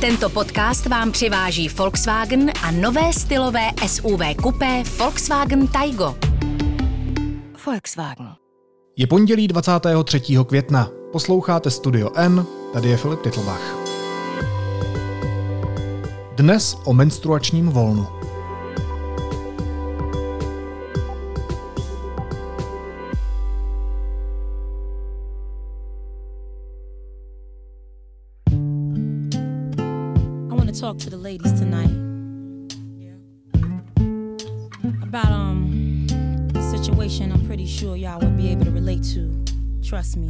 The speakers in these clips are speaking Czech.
Tento podcast vám přiváží Volkswagen a nové stylové SUV kupé Volkswagen Taigo. Volkswagen. Je pondělí 23. května. Posloucháte Studio N, tady je Filip Titlbach. Dnes o menstruačním volnu. Talk to the ladies tonight about um a situation I'm pretty sure y'all would be able to relate to. Trust me.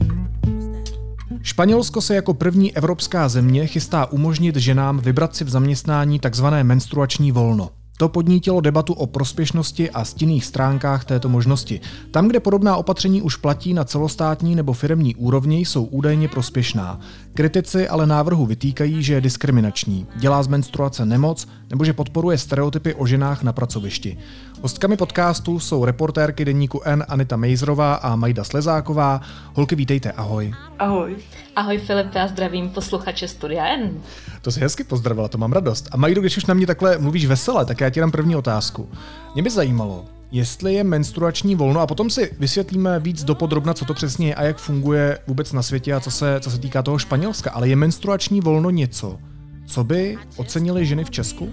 Španělsko se jako první evropská země chystá umožnit ženám vybrat si v zaměstnání takzvané menstruační volno. To podnítilo debatu o prospěšnosti a stinných stránkách této možnosti. Tam, kde podobná opatření už platí na celostátní nebo firmní úrovni, jsou údajně prospěšná. Kritici ale návrhu vytýkají, že je diskriminační, dělá z menstruace nemoc nebo že podporuje stereotypy o ženách na pracovišti. Hostkami podcastu jsou reportérky deníku N Anita Mejzrová a Majda Slezáková. Holky, vítejte, ahoj. Ahoj. Ahoj Filip, já zdravím posluchače Studia N. To si hezky pozdravila, to mám radost. A Majdu, když už na mě takhle mluvíš vesele, tak já ti dám první otázku. Mě by zajímalo, jestli je menstruační volno, a potom si vysvětlíme víc dopodrobna, co to přesně je a jak funguje vůbec na světě a co se, co se týká toho Španělska, ale je menstruační volno něco, co by ocenili ženy v Česku?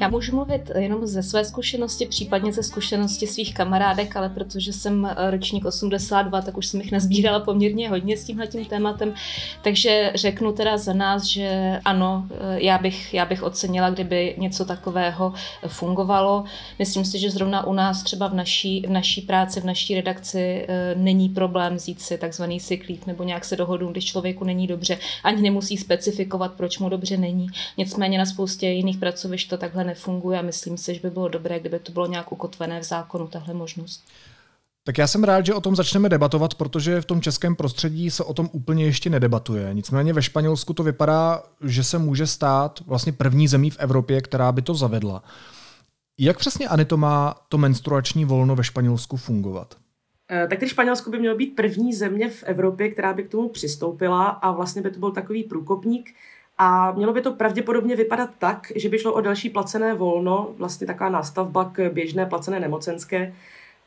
Já můžu mluvit jenom ze své zkušenosti, případně ze zkušenosti svých kamarádek, ale protože jsem eh, ročník 82, tak už jsem jich nazbírala poměrně hodně s tímhletím tématem. Takže řeknu teda za nás, že ano, eh, já bych, já bych ocenila, kdyby něco takového fungovalo. Myslím si, že zrovna u nás třeba v naší, v naší práci, v naší redakci eh, není problém vzít si takzvaný cyklík nebo nějak se dohodnout, když člověku není dobře. Ani nemusí specifikovat, proč mu dobře není. Nicméně na spoustě jiných pracovišť to takhle nefunguje a myslím si, že by bylo dobré, kdyby to bylo nějak ukotvené v zákonu, tahle možnost. Tak já jsem rád, že o tom začneme debatovat, protože v tom českém prostředí se o tom úplně ještě nedebatuje. Nicméně ve Španělsku to vypadá, že se může stát vlastně první zemí v Evropě, která by to zavedla. Jak přesně, Ani, to má to menstruační volno ve Španělsku fungovat? Eh, Tak tedy Španělsko by mělo být první země v Evropě, která by k tomu přistoupila a vlastně by to byl takový průkopník. A mělo by to pravděpodobně vypadat tak, že by šlo o další placené volno, vlastně taková nástavba k běžné placené nemocenské.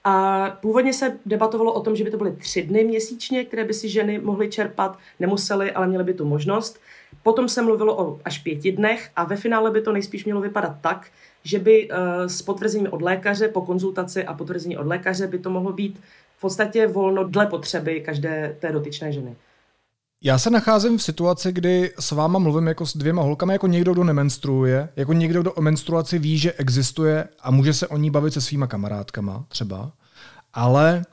A původně se debatovalo o tom, že by to byly tři dny měsíčně, které by si ženy mohly čerpat, nemusely, ale měly by tu možnost. Potom se mluvilo o až pěti dnech a ve finále by to nejspíš mělo vypadat tak, že by eh, s potvrzením od lékaře, po konzultaci a potvrzení od lékaře by to mohlo být v podstatě volno dle potřeby každé té dotyčné ženy. Já se nacházím v situaci, kdy s váma mluvím jako s dvěma holkami, jako někdo, kdo nemenstruuje, jako někdo, kdo o menstruaci ví, že existuje a může se o ní bavit se svýma kamarádkama třeba. Ale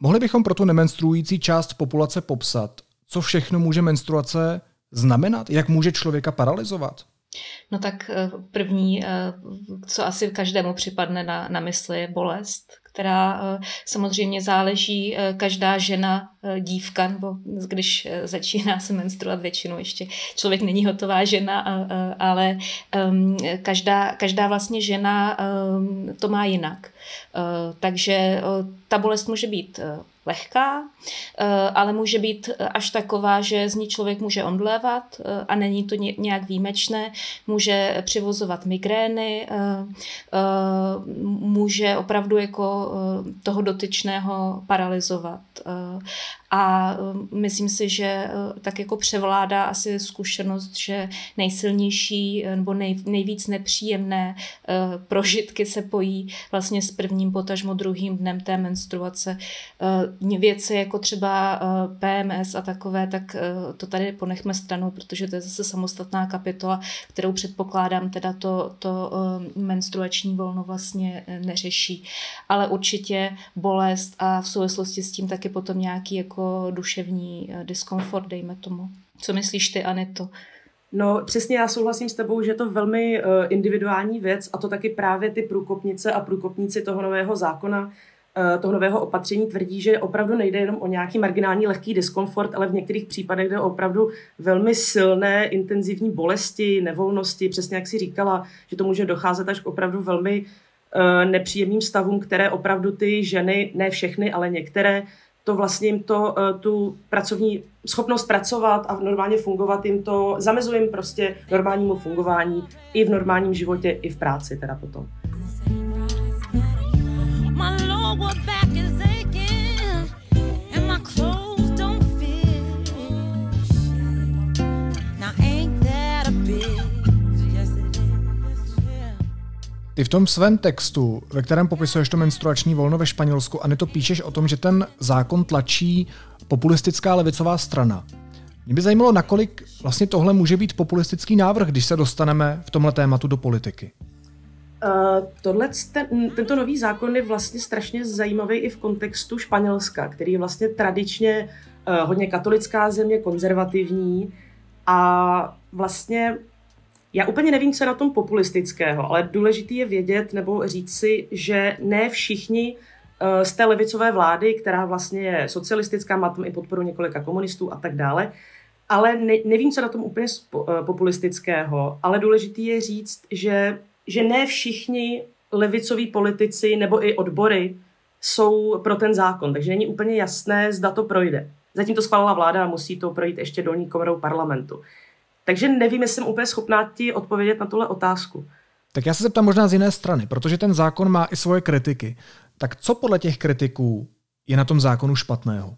mohli bychom pro tu nemenstruující část populace popsat, co všechno může menstruace znamenat? Jak může člověka paralizovat? No tak eh, první, eh, co asi každému připadne na, na mysli, je bolest, která eh, samozřejmě záleží, každá žena, dívka, nebo když začíná se menstruovat většinou, ještě člověk není hotová žena, ale ehm, každá, každá vlastně žena ehm, to má jinak. Takže ta bolest může být lehká, ale může být až taková, že z ní člověk může omdlévat a není to nějak výjimečné. Může přivozovat migrény, může opravdu jako toho dotyčného paralizovat. A myslím si, že tak jako převládá asi zkušenost, že nejsilnější nebo nej, nejvíc nepříjemné prožitky se pojí vlastně s prvním potažmo druhým dnem té menstruace věci jako třeba PMS a takové, tak to tady ponechme stranou, protože to je zase samostatná kapitola, kterou předpokládám teda to, to menstruační volno vlastně neřeší. Ale určitě bolest a v souvislosti s tím taky potom nějaký jako duševní diskomfort, dejme tomu. Co myslíš ty, Anito? No přesně já souhlasím s tebou, že je to velmi uh, individuální věc a to taky právě ty průkopnice a průkopníci toho nového zákona toho nového opatření tvrdí, že opravdu nejde jenom o nějaký marginální lehký diskomfort, ale v některých případech jde opravdu velmi silné, intenzivní bolesti, nevolnosti, přesně jak si říkala, že to může docházet až k opravdu velmi uh, nepříjemným stavům, které opravdu ty ženy, ne všechny, ale některé, to vlastně jim to, uh, tu pracovní schopnost pracovat a normálně fungovat jim to, zamezuje jim prostě normálnímu fungování i v normálním životě, i v práci teda potom. Ty v tom svém textu, ve kterém popisuješ to menstruační volno ve Španělsku, a to píšeš o tom, že ten zákon tlačí populistická levicová strana. Mě by zajímalo, nakolik vlastně tohle může být populistický návrh, když se dostaneme v tomhle tématu do politiky. Uh, tohle, ten, tento nový zákon je vlastně strašně zajímavý i v kontextu Španělska, který je vlastně tradičně uh, hodně katolická země, konzervativní a vlastně já úplně nevím, co je na tom populistického, ale důležitý je vědět nebo říct si, že ne všichni uh, z té levicové vlády, která vlastně je socialistická, má tam i podporu několika komunistů a tak dále, ale ne, nevím, co na tom úplně populistického, ale důležitý je říct, že že ne všichni levicoví politici nebo i odbory jsou pro ten zákon, takže není úplně jasné, zda to projde. Zatím to schválila vláda a musí to projít ještě dolní komorou parlamentu. Takže nevím, jestli jsem úplně schopná ti odpovědět na tuhle otázku. Tak já se zeptám možná z jiné strany, protože ten zákon má i svoje kritiky. Tak co podle těch kritiků je na tom zákonu špatného?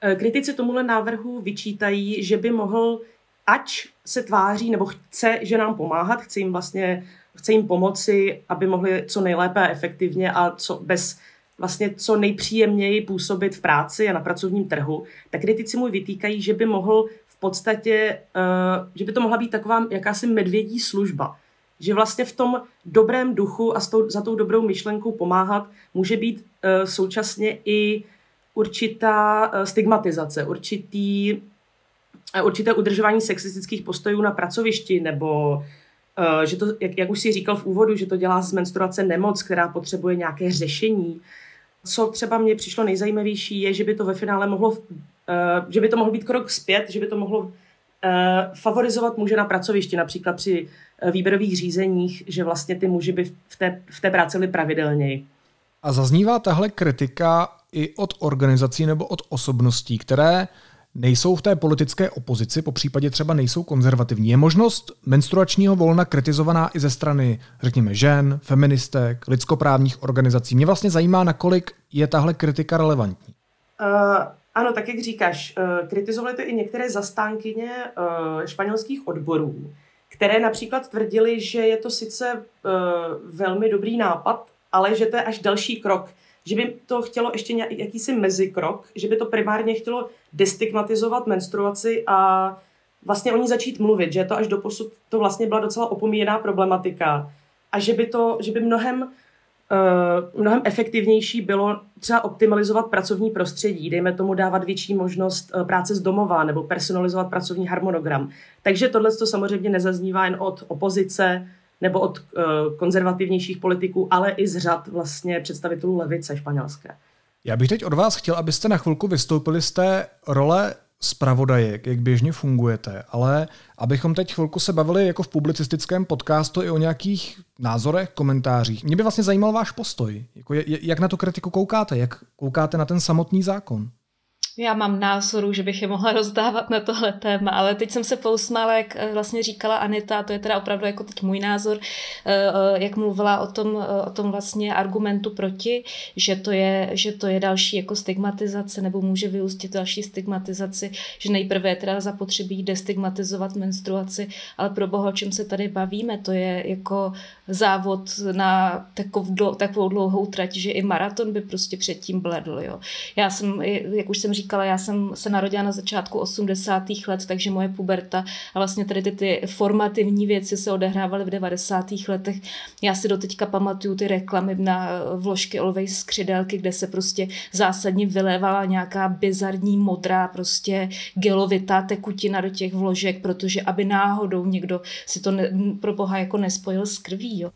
Eh, kritici tomuhle návrhu vyčítají, že by mohl, ač se tváří nebo chce, že nám pomáhat, chce jim vlastně chce jim pomoci, aby mohli co nejlépe a efektivně a co bez vlastně co nejpříjemněji působit v práci a na pracovním trhu, tak kritici mu vytýkají, že by mohl podstatě, uh, že by to mohla být taková jakási medvědí služba. Že vlastně v tom dobrém duchu a za tou dobrou myšlenkou pomáhat může být uh, současně i určitá uh, stigmatizace, určitý, určité udržování sexistických postojů na pracovišti nebo Eh, že to, jak, jak už si říkal v úvodu, že to dělá z menstruace nemoc, která potřebuje nějaké řešení. Co třeba mně přišlo nejzajímavější, je, že by to ve finále mohlo, eh, že by to mohlo být krok zpět, že by to mohlo eh, favorizovat muže na pracovišti, například při výběrových řízeních, že vlastně ty muži by v té, v té práci byli pravidelněji. A zaznívá tahle kritika i od organizací nebo od osobností, které nejsou v té politické opozici, po případě třeba nejsou konzervativní. Je možnost menstruačního volna kritizovaná i ze strany, řekněme, žen, feministek, lidskoprávních organizací. Mě vlastně zajímá, nakolik je tahle kritika relevantní. Uh, ano, tak jak říkáš, uh, kritizovali to i některé zastánkyně uh, španělských odborů, které například tvrdili, že je to sice uh, velmi dobrý nápad, ale že to je až další krok. Že by to chtělo ještě nějaký, jakýsi mezikrok, že by to primárně chtělo destigmatizovat menstruaci a vlastně o ní začít mluvit, že to až do posud to vlastně byla docela opomíjená problematika a že by to, že by mnohem mnohem efektivnější bylo třeba optimalizovat pracovní prostředí, dejme tomu dávat větší možnost uh, práce z domova nebo personalizovat pracovní harmonogram. Takže tohle to samozřejmě nezaznívá jen od opozice, nebo od uh, konzervativnějších politiků, ale i z řad vlastně představitelů levice španělské. Já bych teď od vás chtěl, abyste na chvilku vystoupili z té role zpravodajek, jak běžně fungujete, ale abychom teď chvilku se bavili jako v publicistickém podcastu i o nějakých názorech, komentářích. Mě by vlastně zajímal váš postoj. Jako jak na tu kritiku koukáte? Jak koukáte na ten samotný zákon? Já mám názoru, že bych je mohla rozdávat na tohle téma, ale teď jsem se pousmála, jak eh, vlastně říkala Anita, to je teda opravdu jako teď můj názor, eh, eh, jak mluvila o tom, o tom vlastně argumentu proti, že to, je, že to je další jako stigmatizace nebo může vyústit další stigmatizaci, že nejprve je teda zapotřebí destigmatizovat menstruaci, ale pro boha, o čem se tady bavíme, to je jako závod na takovou, takovou dlouhou trať, že i maraton by prostě předtím bledl. Jo. Já jsem, jak už jsem říkala, říkala, já jsem se narodila na začátku 80. let, takže moje puberta a vlastně tady ty, ty formativní věci se odehrávaly v 90. letech. Já si doteďka pamatuju ty reklamy na vložky Always skřidelky, kde se prostě zásadně vylévala nějaká bizarní modrá prostě gelovitá tekutina do těch vložek, protože aby náhodou někdo si to ne, pro boha jako nespojil s krví. Jo.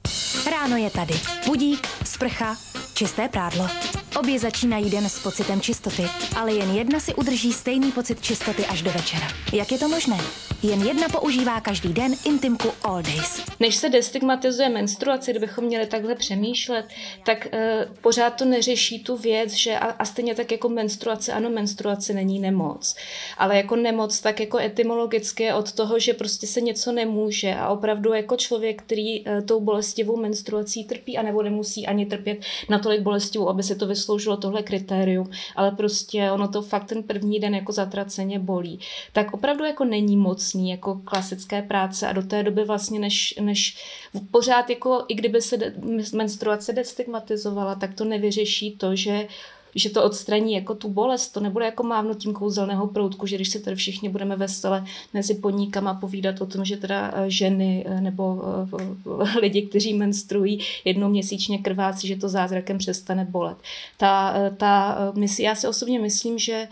Ráno je tady. Budík, sprcha, čisté prádlo. Obě začínají den s pocitem čistoty, ale jen jedna si udrží stejný pocit čistoty až do večera. Jak je to možné? Jen jedna používá každý den intimku All Days. Než se destigmatizuje menstruace, kdybychom měli takhle přemýšlet, tak uh, pořád to neřeší tu věc, že a, a stejně tak jako menstruace, ano, menstruace není nemoc, ale jako nemoc tak jako etymologicky od toho, že prostě se něco nemůže a opravdu jako člověk, který uh, tou bolestivou menstruací trpí a nebo nemusí ani trpět natolik bolestivou, aby se to vysloužilo tohle kritérium, ale prostě ono to fakt ten první den jako zatraceně bolí, tak opravdu jako není mocný jako klasické práce a do té doby vlastně, než, než pořád jako, i kdyby se de, menstruace destigmatizovala, tak to nevyřeší to, že že to odstraní jako tu bolest, to nebude jako mávnutím kouzelného proutku, že když se tady všichni budeme vesele mezi podnikama povídat o tom, že teda eh, ženy eh, nebo eh, lidi, kteří menstruují jednou měsíčně krvácí, že to zázrakem přestane bolet. Ta, ta, já si osobně myslím, že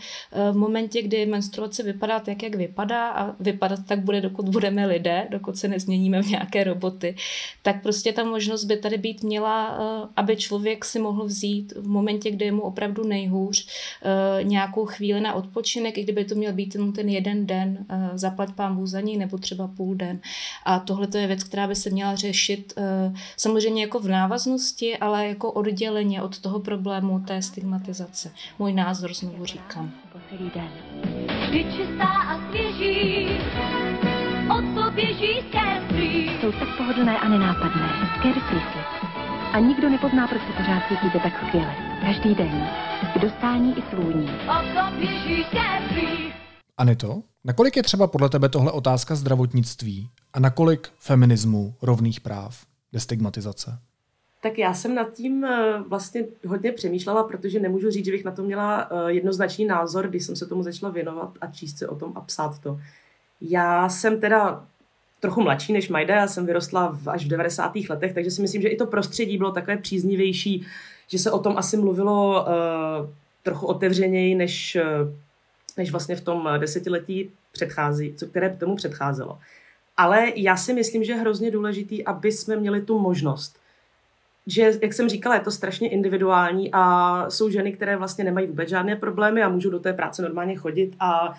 v momentě, kdy menstruace vypadá tak, jak vypadá a vypadat tak bude, dokud budeme lidé, dokud se nezměníme v nějaké roboty, tak prostě ta možnost by tady být měla, aby člověk si mohl vzít v momentě, kdy je mu opravdu opravdu nejhůř, eh, nějakou chvíli na odpočinek, i kdyby to měl být ten, ten jeden den, eh, zaplať pán za ní, nebo třeba půl den. A tohle to je věc, která by se měla řešit eh, samozřejmě jako v návaznosti, ale jako odděleně od toho problému té stigmatizace. Můj názor znovu říkám. celý den. Vždy čistá a svěží, od to běží Jsou tak pohodlné a nenápadné. Carefree slip. A nikdo nepozná, proč se pořád cítíte tak skvěle. Každý den. K dostání i svůní. Anito, nakolik je třeba podle tebe tohle otázka zdravotnictví a nakolik feminismu, rovných práv, destigmatizace? Tak já jsem nad tím eh, vlastně hodně přemýšlela, protože nemůžu říct, že bych na to měla eh, jednoznačný názor, když jsem se tomu začala věnovat a číst se o tom a psát to. Já jsem teda trochu mladší než Majda, já jsem vyrostla v, až v 90. letech, takže si myslím, že i to prostředí bylo takové příznivější, že se o tom asi mluvilo uh, trochu otevřeněji, než, uh, než vlastně v tom desetiletí předchází, co které tomu předcházelo. Ale já si myslím, že je hrozně důležitý, aby jsme měli tu možnost. Že, jak jsem říkala, je to strašně individuální a jsou ženy, které vlastně nemají vůbec žádné problémy a můžou do té práce normálně chodit a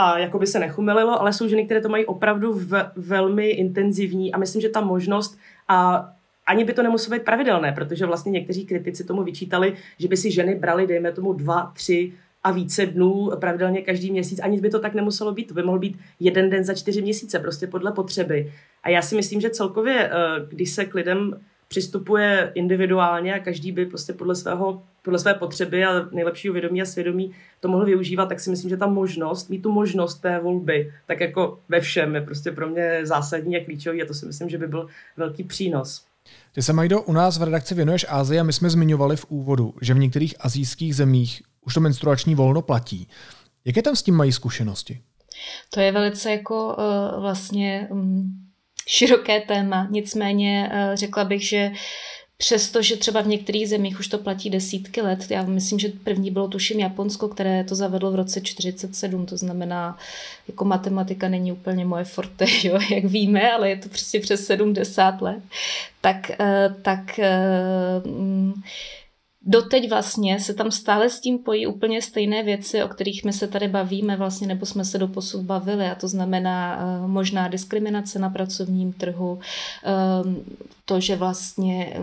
a jako by se nechumelilo, ale jsou ženy, které to mají opravdu v, velmi intenzivní a myslím, že ta možnost a ani by to nemuselo být pravidelné, protože vlastně někteří kritici tomu vyčítali, že by si ženy brali, dejme tomu, dva, tři a více dnů pravidelně každý měsíc. Ani by to tak nemuselo být. To by mohl být jeden den za čtyři měsíce, prostě podle potřeby. A já si myslím, že celkově, eh, když se k lidem přistupuje individuálně a každý by prostě podle, svého, podle své potřeby a nejlepšího vědomí a svědomí to mohl využívat, tak si myslím, že ta možnost, mít tu možnost té volby, tak jako ve všem je prostě pro mě zásadní a klíčový a to si myslím, že by byl velký přínos. Ty se, Majdo, u nás v redakci věnuješ Ázii a my jsme zmiňovali v úvodu, že v některých azijských zemích už to menstruační volno platí. Jaké tam s tím mají zkušenosti? To je velice jako uh, vlastně um, široké téma. Nicméně uh, řekla bych, že Přestože třeba v některých zemích už to platí desítky let, já myslím, že první bylo tuším Japonsko, které to zavedlo v roce 47, to znamená, jako matematika není úplně moje forte, jo, jak víme, ale je to prostě přes 70 let, tak, eh, tak mm, doteď vlastně se tam stále s tím pojí úplně stejné věci, o kterých my se tady bavíme vlastně, nebo jsme se do posud bavili a to znamená uh, možná diskriminace na pracovním trhu, um, to, že vlastně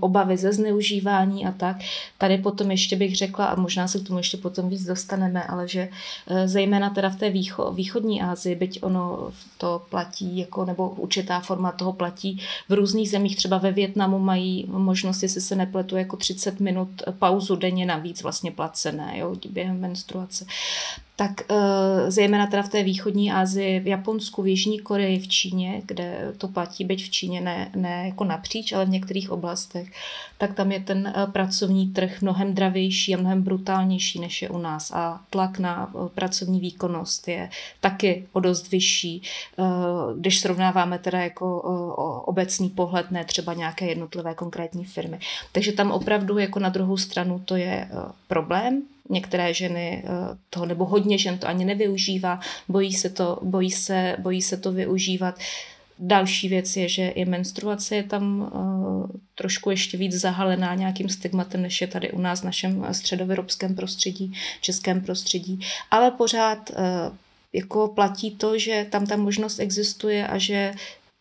obavy ze zneužívání a tak. Tady potom ještě bych řekla, a možná se k tomu ještě potom víc dostaneme, ale že uh, zejména teda v té výcho, východní Asii, byť ono to platí, jako, nebo určitá forma toho platí, v různých zemích, třeba ve Větnamu mají možnost, jestli se nepletu, jako 30 minut minut pauzu denně navíc vlastně placené jo, během menstruace tak eh, zejména teda v té východní Asii, v Japonsku, v Jižní Koreji, v Číně, kde to platí, byť v Číně ne, ne jako napříč, ale v některých oblastech, tak tam je ten eh, pracovní trh mnohem dravější a mnohem brutálnější, než je u nás. A tlak na eh, pracovní výkonnost je taky o dost vyšší, když srovnáváme teda jako obecný pohled, ne třeba nějaké jednotlivé konkrétní firmy. Takže tam opravdu jako na druhou stranu to je problém, Některé ženy eh, toho, nebo hodně žen to ani nevyužívá, bojí se to, bojí se, bojí se to využívat Další věc je, že i menstruace je tam uh, trošku ještě víc zahalená nějakým stigmatem, než je tady u nás v našem středoevropském prostředí, českém prostředí. Ale pořád uh, jako platí to, že tam ta možnost existuje a že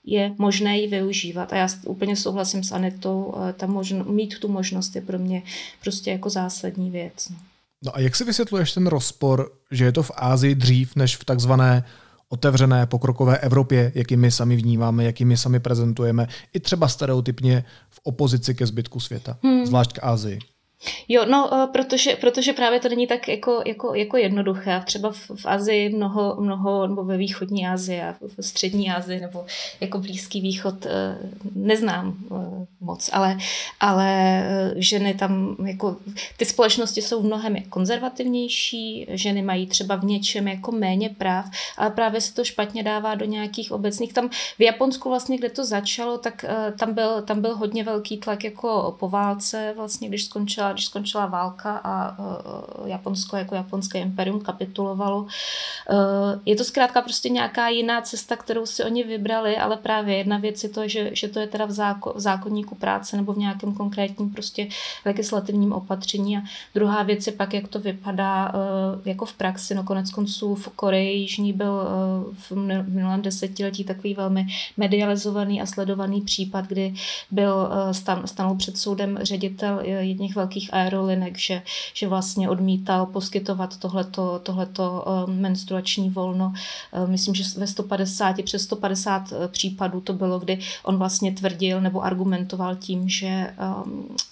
je možné ji využívat. A já úplně souhlasím s Anetou, ta možno, mít tu možnost je pro mě prostě jako zásadní věc. No. No a jak si vysvětluješ ten rozpor, že je to v Ázii dřív než v takzvané otevřené pokrokové Evropě, jaký my sami vnímáme, jaký my sami prezentujeme, i třeba stereotypně v opozici ke zbytku světa, hmm. zvlášť k Ázii. Jo, no, eh, protože, protože právě to není tak jako, jako, jako jednoduché. Třeba v, v Azii mnoho, mnoho, nebo ve východní Asii a v střední Asii, nebo jako Blízký východ eh, neznám eh, moc, ale, ale ženy tam, jako ty společnosti jsou mnohem konzervativnější, ženy mají třeba v něčem jako méně práv, ale právě se to špatně dává do nějakých obecných. Tam v Japonsku vlastně, kde to začalo, tak tam byl, tam byl hodně velký tlak jako po válce, vlastně, když skončila když skončila válka a uh, Japonsko jako japonské imperium kapitulovalo. Uh, je to zkrátka prostě nějaká jiná cesta, kterou si oni vybrali, ale právě jedna věc je to, že, že to je teda v, záko, v zákonníku práce nebo v nějakém konkrétním prostě legislativním opatření a druhá věc je pak, jak to vypadá uh, jako v praxi. No konec konců v Koreji Jižní byl v minulém desetiletí takový velmi medializovaný a sledovaný případ, kdy byl stan, stanul před soudem ředitel jedných velkých velkých aerolinek, že, že vlastně odmítal poskytovat tohleto, tohleto eh, menstruační volno. Eh, myslím, že ve 150, přes 150 eh, případů to bylo, kdy on vlastně tvrdil nebo argumentoval tím, že,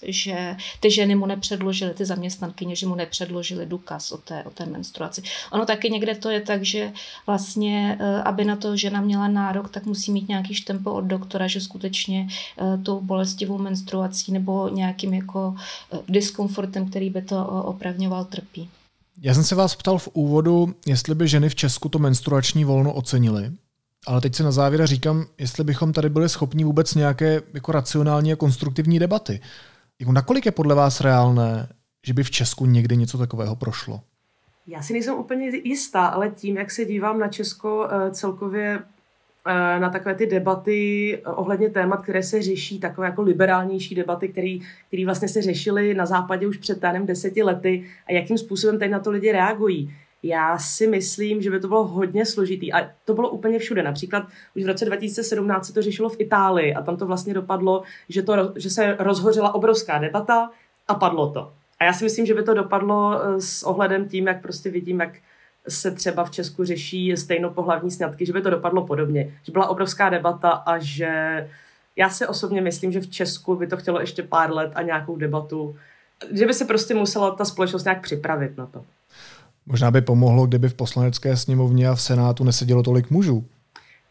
že ty ženy mu nepředložily, ty zaměstnankyně, že mu nepředložily důkaz o té, o té menstruaci. Ono taky někde to je tak, že vlastně, aby na to žena měla nárok, tak musí mít nějaký štempo od doktora, že skutečně tou bolestivou menstruací nebo nějakým jako diskomfortem, který by to opravňoval, trpí. Já jsem se vás ptal v úvodu, jestli by ženy v Česku to menstruační volno ocenily, ale teď si na závěr říkám, jestli bychom tady byli schopni vůbec nějaké jako racionální a konstruktivní debaty. Jako nakolik je podle vás reálné, že by v Česku někdy něco takového prošlo? Já si nejsem úplně jistá, ale tím, jak se dívám na Česko eh, celkově Eh, na takové ty debaty eh, ohledně témat, které se řeší, takové jako liberálnější debaty, které vlastně se řešily na západě už před tánem deseti lety a jakým způsobem teď na to lidi reagují. Já si myslím, že by to bylo hodně složitý a to bylo úplně všude. Například už v roce 2017 se to řešilo v Itálii a tam to vlastně dopadlo, že, to, že se rozhořela obrovská debata a padlo to. A já si myslím, že by to dopadlo eh, s ohledem tím, jak prostě vidím, jak se třeba v Česku řeší stejnopohlavní sňatky, že by to dopadlo podobně. Že byla obrovská debata a že já si osobně myslím, že v Česku by to chtělo ještě pár let a nějakou debatu, že by se prostě musela ta společnost nějak připravit na to. Možná by pomohlo, kdyby v poslanecké sněmovně a v Senátu nesedělo tolik mužů.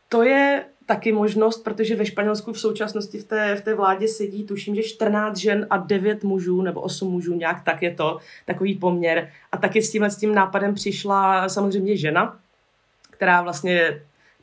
To je taky možnost, protože ve Španělsku v současnosti v té, v té vládě sedí, tuším, že 14 žen a 9 mužů, nebo 8 mužů, nějak tak je to, takový poměr. A taky s tímhle s tím nápadem přišla samozřejmě žena, která vlastně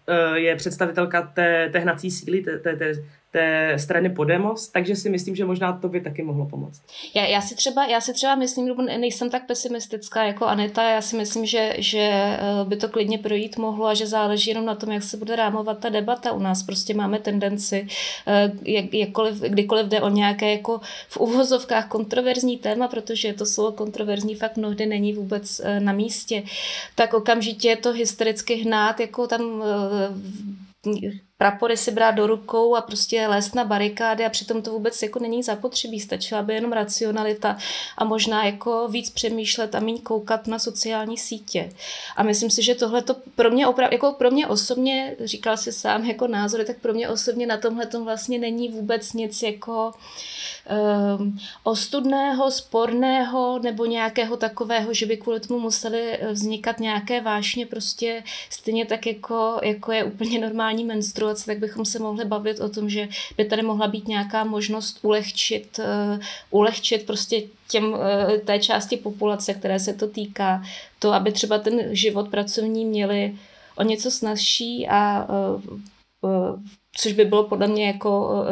eh, je představitelka té, té hnací síly, té, té, té té strany Podemos, takže si myslím, že možná to by taky mohlo pomoct. Já, já, si, třeba, já si třeba myslím, nebo nejsem tak pesimistická jako Aneta, já si myslím, že, že eh, by to klidně projít mohlo a že záleží jenom na tom, jak se bude rámovat ta debata. U nás prostě máme tendenci, eh, jak, jakkoliv, kdykoliv jde o nějaké jako v uvozovkách kontroverzní téma, protože to slovo kontroverzní fakt mnohdy není vůbec eh, na místě, tak okamžitě je to hystericky hnát jako tam prapory si brát do rukou a prostě lézt na barikády a přitom to vůbec jako není zapotřebí. Stačila by jenom racionalita a možná jako víc přemýšlet a méně koukat na sociální sítě. A myslím si, že tohle to pro mě opravdu, jako pro mě osobně, říkal si sám jako názory, tak pro mě osobně na tomhle vlastně není vůbec nic jako um, ostudného, sporného nebo nějakého takového, že by kvůli tomu museli vznikat nějaké vášně prostě stejně tak jako, jako je úplně normální menstruace situaci, tak bychom se mohli bavit o tom, že by tady mohla být nějaká možnost ulehčit, uh, ulehčit prostě těm, uh, té části populace, které se to týká, to, aby třeba ten život pracovní měli o něco snazší a uh, což by bylo podle mě jako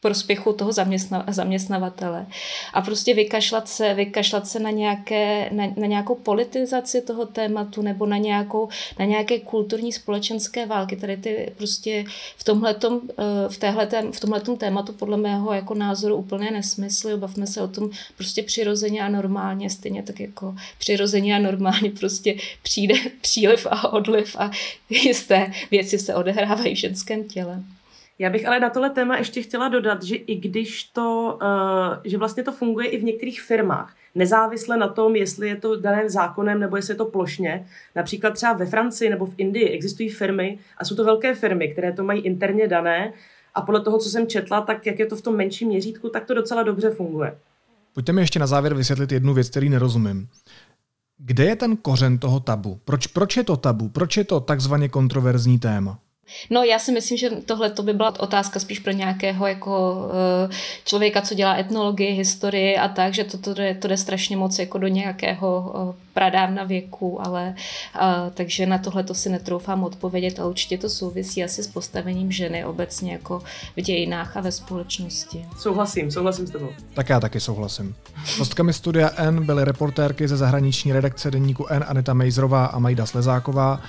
prospěchu toho zaměstna, zaměstnavatele. A prostě vykašlat se, vykašlat se na, nějaké, na, na nějakou politizaci toho tématu nebo na, nějakou, na nějaké kulturní společenské války. Tady ty prostě v tomhletom, eh, v téhletem, v tomhletom tématu podle mého jako názoru úplně nesmysly. Bavme se o tom prostě přirozeně a normálně, stejně tak jako přirozeně a normálně prostě přijde příliv a odliv a jisté věci se odehrávají v ženském těle. Já bych ale na tohle téma ještě chtěla dodat, že i když to, uh, že vlastně to funguje i v některých firmách, nezávisle na tom, jestli je to dané zákonem nebo jestli je to plošně. Například třeba ve Francii nebo v Indii existují firmy a jsou to velké firmy, které to mají interně dané a podle toho, co jsem četla, tak jak je to v tom menším měřítku, tak to docela dobře funguje. Pojďte mi ještě na závěr vysvětlit jednu věc, který nerozumím. Kde je ten kořen toho tabu? Proč, proč je to tabu? Proč je to takzvaně kontroverzní téma? No já si myslím, že tohle to by byla otázka spíš pro nějakého jako uh, člověka, co dělá etnologii, historii a tak, že to, to, jde, to jde strašně moc jako do nějakého uh, pradávna věku, ale uh, takže na tohle to si netroufám odpovědět a určitě to souvisí asi s postavením ženy obecně jako v dějinách a ve společnosti. Souhlasím, souhlasím s tebou. Tak já taky souhlasím. Hostkami studia N byly reportérky ze zahraniční redakce deníku N Aneta Mejzrová a Majda Slezáková.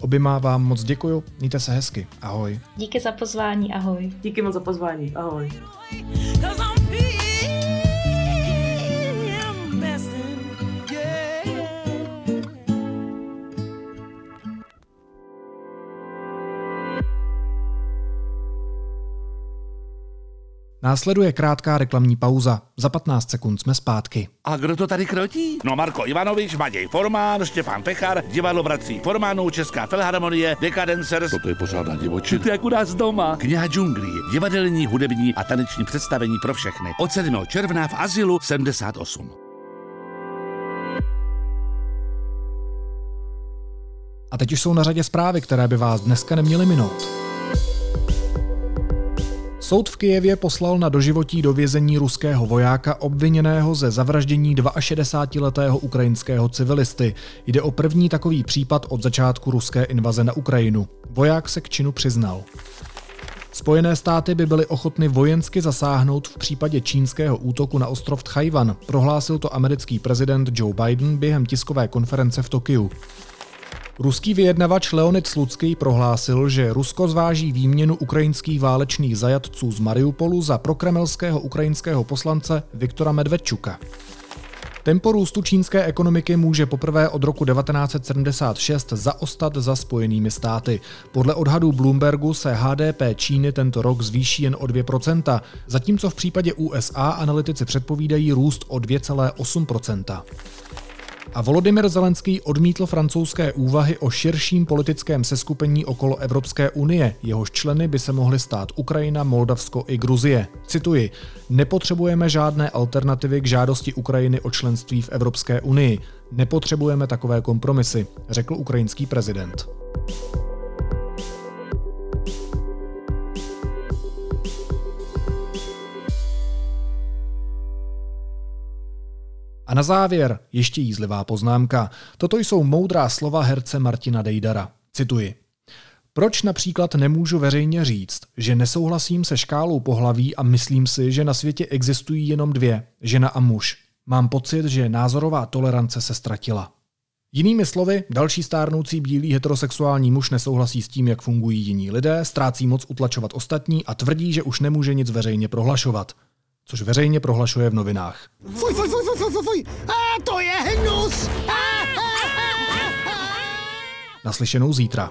Oběma vám moc děkuju, mějte se hezky, ahoj. Díky za pozvání, ahoj. Díky moc za pozvání, ahoj. Následuje krátká reklamní pauza. Za 15 sekund jsme zpátky. A kdo to tady krotí? No Marko Ivanovič, Matěj Formán, Štěpán Pechar, divadlo bratří Formánů, Česká filharmonie, Decadencers. To je pořádná divočina. To je jak u nás doma. Kniha džunglí, divadelní, hudební a taneční představení pro všechny. Od 7. června v Azilu 78. A teď už jsou na řadě zprávy, které by vás dneska neměly minout. Soud v Kijevě poslal na doživotí do vězení ruského vojáka obviněného ze zavraždění 62-letého ukrajinského civilisty. Jde o první takový případ od začátku ruské invaze na Ukrajinu. Voják se k činu přiznal. Spojené státy by byly ochotny vojensky zasáhnout v případě čínského útoku na ostrov Tchajvan, prohlásil to americký prezident Joe Biden během tiskové konference v Tokiu. Ruský vyjednavač Leonid Slucký prohlásil, že Rusko zváží výměnu ukrajinských válečných zajatců z Mariupolu za prokremelského ukrajinského poslance Viktora Medvedčuka. Tempo růstu čínské ekonomiky může poprvé od roku 1976 zaostat za spojenými státy. Podle odhadů Bloombergu se HDP Číny tento rok zvýší jen o 2%, zatímco v případě USA analytici předpovídají růst o 2,8%. A Volodymyr Zelenský odmítl francouzské úvahy o širším politickém seskupení okolo Evropské unie. Jehož členy by se mohly stát Ukrajina, Moldavsko i Gruzie. Cituji, nepotřebujeme žádné alternativy k žádosti Ukrajiny o členství v Evropské unii. Nepotřebujeme takové kompromisy, řekl ukrajinský prezident. A na závěr ještě jízlivá poznámka. Toto jsou moudrá slova herce Martina Dejdara. Cituji. Proč například nemůžu veřejně říct, že nesouhlasím se škálou pohlaví a myslím si, že na světě existují jenom dvě, žena a muž? Mám pocit, že názorová tolerance se ztratila. Jinými slovy, další stárnoucí bílý heterosexuální muž nesouhlasí s tím, jak fungují jiní lidé, ztrácí moc utlačovat ostatní a tvrdí, že už nemůže nic veřejně prohlašovat což veřejně prohlašuje v novinách. Fuj, fuj, fuj, fuj, fuj, fuj. A to je hnus! Naslyšenou zítra.